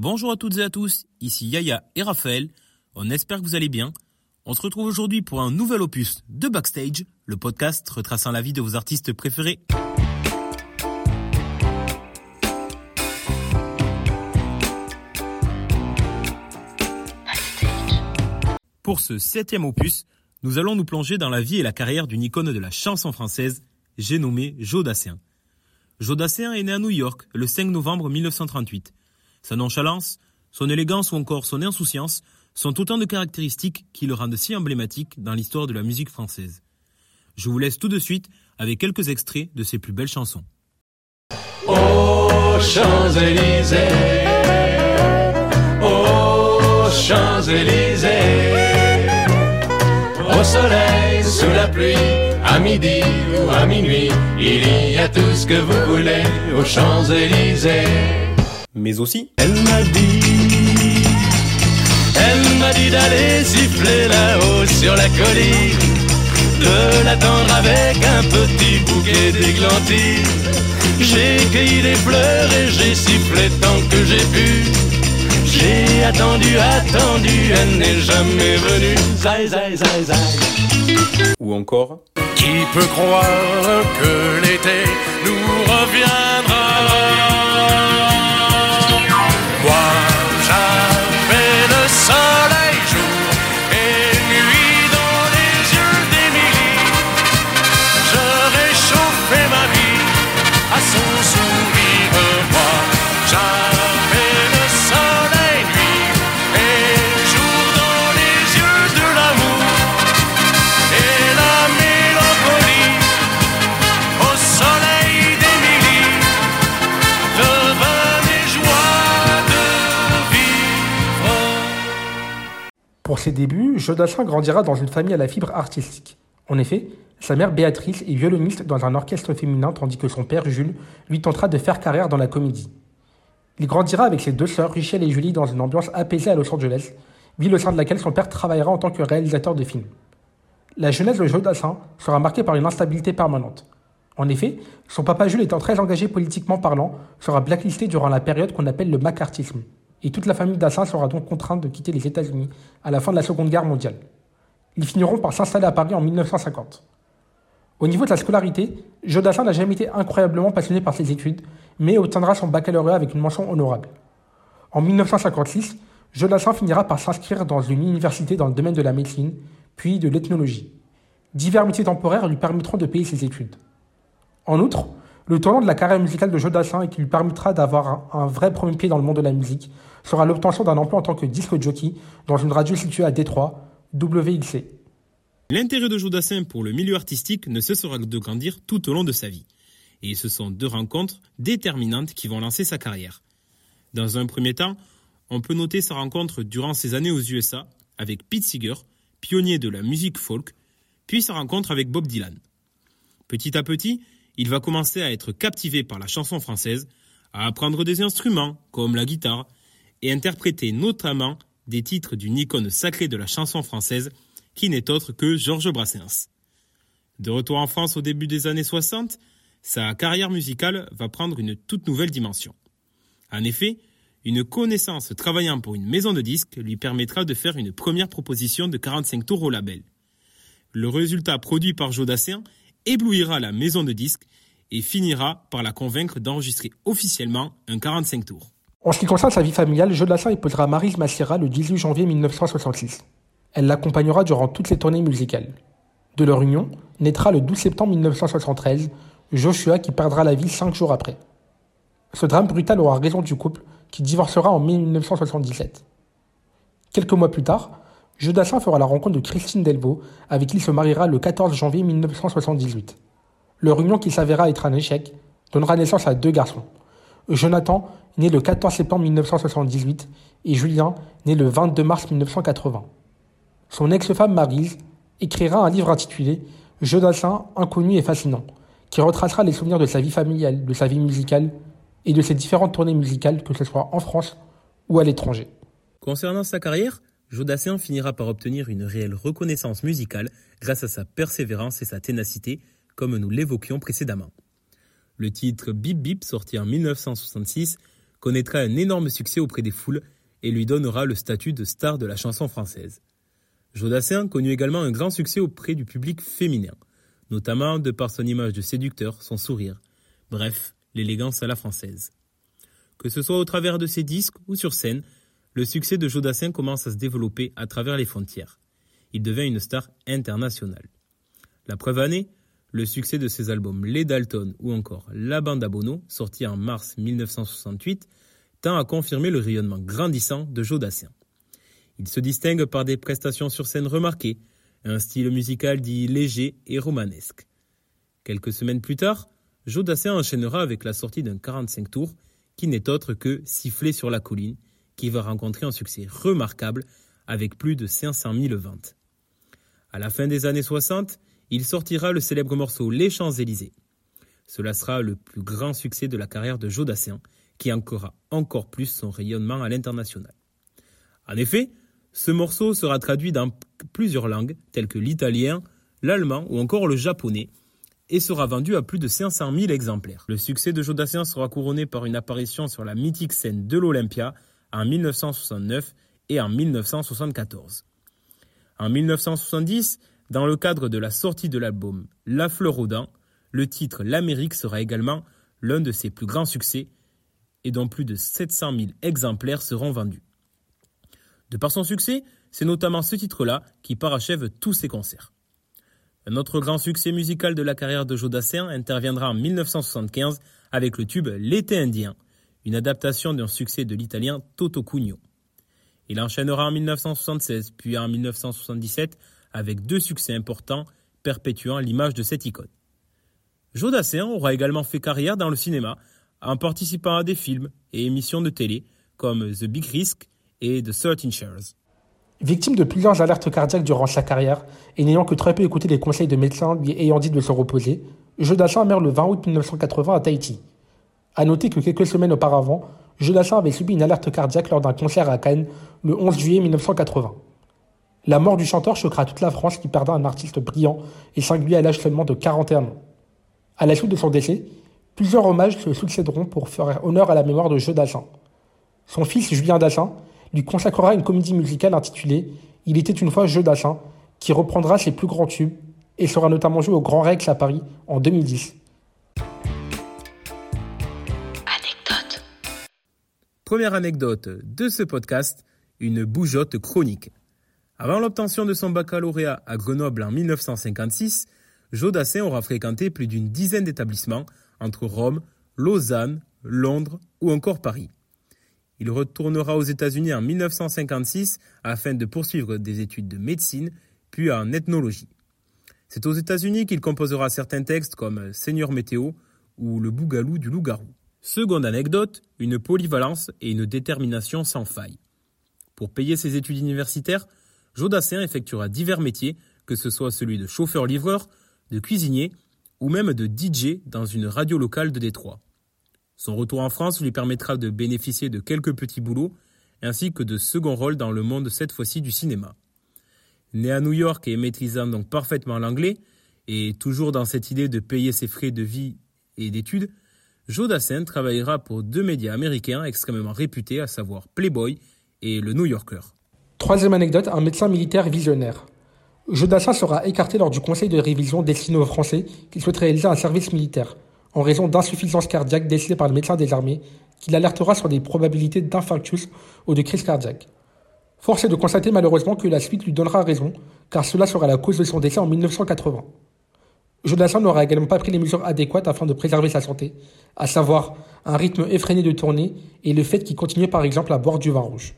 Bonjour à toutes et à tous, ici Yaya et Raphaël. On espère que vous allez bien. On se retrouve aujourd'hui pour un nouvel opus de Backstage, le podcast retraçant la vie de vos artistes préférés. Pour ce septième opus, nous allons nous plonger dans la vie et la carrière d'une icône de la chanson française, j'ai nommé Joe Dassin. Joe Dassin est né à New York le 5 novembre 1938. Sa nonchalance, son élégance ou encore son insouciance sont autant de caractéristiques qui le rendent si emblématique dans l'histoire de la musique française. Je vous laisse tout de suite avec quelques extraits de ses plus belles chansons. Au soleil, sous la pluie, à midi ou à minuit, il y a tout ce que vous voulez aux Champs-Élysées. Mais aussi, Elle m'a dit, elle m'a dit d'aller siffler là-haut sur la colline, de l'attendre avec un petit bouquet d'églantines. J'ai cueilli des fleurs et j'ai sifflé tant que j'ai pu. J'ai attendu, attendu, elle n'est jamais venue. Zai, zai, zai, zai. ou encore, Qui peut croire que l'été nous reviendra? Pour ses débuts, Jodassin grandira dans une famille à la fibre artistique. En effet, sa mère Béatrice est violoniste dans un orchestre féminin tandis que son père Jules lui tentera de faire carrière dans la comédie. Il grandira avec ses deux sœurs, Richelle et Julie, dans une ambiance apaisée à Los Angeles, ville au sein de laquelle son père travaillera en tant que réalisateur de films. La jeunesse de Jodassin sera marquée par une instabilité permanente. En effet, son papa Jules étant très engagé politiquement parlant, sera blacklisté durant la période qu'on appelle le macartisme. Et toute la famille Dassin sera donc contrainte de quitter les États-Unis à la fin de la Seconde Guerre mondiale. Ils finiront par s'installer à Paris en 1950. Au niveau de la scolarité, Jodassin n'a jamais été incroyablement passionné par ses études, mais obtiendra son baccalauréat avec une mention honorable. En 1956, Jodassin finira par s'inscrire dans une université dans le domaine de la médecine, puis de l'ethnologie. Divers métiers temporaires lui permettront de payer ses études. En outre, le tournant de la carrière musicale de Jodassin et qui lui permettra d'avoir un, un vrai premier pied dans le monde de la musique sera l'obtention d'un emploi en tant que disque jockey dans une radio située à Détroit, WXC. l'intérêt de Joe Dassin pour le milieu artistique ne cessera de grandir tout au long de sa vie. Et ce sont deux rencontres déterminantes qui vont lancer sa carrière. Dans un premier temps, on peut noter sa rencontre durant ses années aux USA avec Pete Seeger, pionnier de la musique folk, puis sa rencontre avec Bob Dylan. Petit à petit, il va commencer à être captivé par la chanson française, à apprendre des instruments comme la guitare et interpréter notamment des titres d'une icône sacrée de la chanson française qui n'est autre que Georges Brassens. De retour en France au début des années 60, sa carrière musicale va prendre une toute nouvelle dimension. En effet, une connaissance travaillant pour une maison de disques lui permettra de faire une première proposition de 45 tours au label. Le résultat produit par Joe Dassin éblouira la maison de disques et finira par la convaincre d'enregistrer officiellement un 45 tours. En ce qui concerne sa vie familiale, Jodassin épousera Marise Massira le 18 janvier 1966. Elle l'accompagnera durant toutes ses tournées musicales. De leur union naîtra le 12 septembre 1973 Joshua qui perdra la vie cinq jours après. Ce drame brutal aura raison du couple qui divorcera en mai 1977. Quelques mois plus tard, Jodassin fera la rencontre de Christine Delvaux, avec qui il se mariera le 14 janvier 1978. Leur union, qui s'avéra être un échec, donnera naissance à deux garçons. Jonathan, né le 14 septembre 1978, et Julien, né le 22 mars 1980. Son ex-femme Marise écrira un livre intitulé Jodassin, inconnu et fascinant, qui retracera les souvenirs de sa vie familiale, de sa vie musicale et de ses différentes tournées musicales, que ce soit en France ou à l'étranger. Concernant sa carrière, Jodassin finira par obtenir une réelle reconnaissance musicale grâce à sa persévérance et sa ténacité, comme nous l'évoquions précédemment. Le titre Bip Bip, sorti en 1966, connaîtra un énorme succès auprès des foules et lui donnera le statut de star de la chanson française. Jodassin connut également un grand succès auprès du public féminin, notamment de par son image de séducteur, son sourire, bref, l'élégance à la française. Que ce soit au travers de ses disques ou sur scène, le succès de Jodassin commence à se développer à travers les frontières. Il devient une star internationale. La preuve année, le succès de ses albums Les Dalton ou encore La Bande à Bono, sorti en mars 1968, tend à confirmer le rayonnement grandissant de Jodassin. Il se distingue par des prestations sur scène remarquées, un style musical dit léger et romanesque. Quelques semaines plus tard, Jodassin enchaînera avec la sortie d'un 45 tours qui n'est autre que Siffler sur la colline, qui va rencontrer un succès remarquable avec plus de 500 000 ventes. À la fin des années 60, il sortira le célèbre morceau Les Champs-Élysées. Cela sera le plus grand succès de la carrière de Jodassin, qui ancrera encore plus son rayonnement à l'international. En effet, ce morceau sera traduit dans plusieurs langues, telles que l'italien, l'allemand ou encore le japonais, et sera vendu à plus de 500 000 exemplaires. Le succès de Jodassin sera couronné par une apparition sur la mythique scène de l'Olympia en 1969 et en 1974. En 1970, dans le cadre de la sortie de l'album La Fleur aux dents, le titre L'Amérique sera également l'un de ses plus grands succès et dont plus de 700 000 exemplaires seront vendus. De par son succès, c'est notamment ce titre-là qui parachève tous ses concerts. Un autre grand succès musical de la carrière de Jodassin interviendra en 1975 avec le tube L'été indien, une adaptation d'un succès de l'italien Toto Cugno. Il enchaînera en 1976 puis en 1977 avec deux succès importants perpétuant l'image de cette icône. Jodassin aura également fait carrière dans le cinéma en participant à des films et émissions de télé comme The Big Risk et The 13 Shares. Victime de plusieurs alertes cardiaques durant sa carrière et n'ayant que très peu écouté les conseils de médecins lui ayant dit de se reposer, Jodassin meurt le 20 août 1980 à Tahiti. A noter que quelques semaines auparavant, Jodassin avait subi une alerte cardiaque lors d'un concert à Cannes le 11 juillet 1980. La mort du chanteur choquera toute la France qui perdra un artiste brillant et singulier à l'âge seulement de 41 ans. À la suite de son décès, plusieurs hommages se succéderont pour faire honneur à la mémoire de Jeu Dassin. Son fils Julien Dassin lui consacrera une comédie musicale intitulée Il était une fois Jeu Dassin, qui reprendra ses plus grands tubes et sera notamment joué au Grand Rex à Paris en 2010. Première anecdote de ce podcast, une bougeotte chronique. Avant l'obtention de son baccalauréat à Grenoble en 1956, Jodassin aura fréquenté plus d'une dizaine d'établissements entre Rome, Lausanne, Londres ou encore Paris. Il retournera aux États-Unis en 1956 afin de poursuivre des études de médecine puis en ethnologie. C'est aux États-Unis qu'il composera certains textes comme Seigneur météo ou Le bougalou du loup-garou. Seconde anecdote, une polyvalence et une détermination sans faille. Pour payer ses études universitaires, Jodassin effectuera divers métiers, que ce soit celui de chauffeur-livreur, de cuisinier ou même de DJ dans une radio locale de Détroit. Son retour en France lui permettra de bénéficier de quelques petits boulots ainsi que de second rôles dans le monde cette fois-ci du cinéma. Né à New York et maîtrisant donc parfaitement l'anglais, et toujours dans cette idée de payer ses frais de vie et d'études, Jodassin travaillera pour deux médias américains extrêmement réputés, à savoir Playboy et le New Yorker. Troisième anecdote, un médecin militaire visionnaire. Jodassin sera écarté lors du conseil de révision destiné aux Français qui souhaiteraient réaliser un service militaire, en raison d'insuffisance cardiaque décidée par le médecin des armées, qui l'alertera sur des probabilités d'infarctus ou de crise cardiaque. Force est de constater malheureusement que la suite lui donnera raison, car cela sera la cause de son décès en 1980. Jodassin n'aura également pas pris les mesures adéquates afin de préserver sa santé, à savoir un rythme effréné de tournée et le fait qu'il continuait par exemple à boire du vin rouge.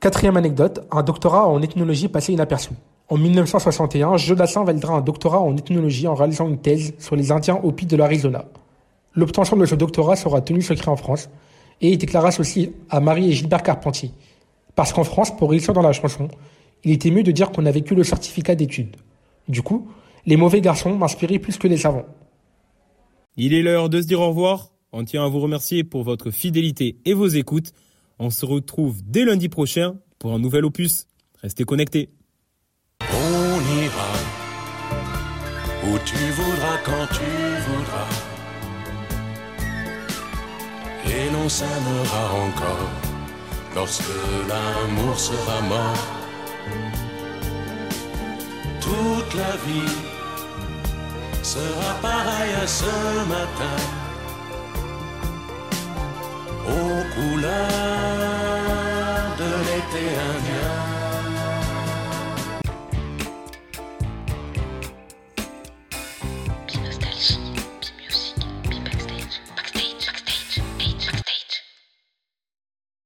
Quatrième anecdote, un doctorat en ethnologie passé inaperçu. En 1961, Jodassin validera un doctorat en ethnologie en réalisant une thèse sur les Indiens Hopi de l'Arizona. L'obtention de ce doctorat sera tenue secret en France et il déclara ceci à Marie et Gilbert Carpentier. Parce qu'en France, pour réussir dans la chanson, il était mieux de dire qu'on avait que le certificat d'études. Du coup, les mauvais garçons m'inspiraient plus que les savants. Il est l'heure de se dire au revoir. On tient à vous remercier pour votre fidélité et vos écoutes. On se retrouve dès lundi prochain pour un nouvel opus. Restez connectés. On ira où tu voudras quand tu voudras. et l'on s'aimera encore lorsque l'amour sera mort. Toute la vie sera pareille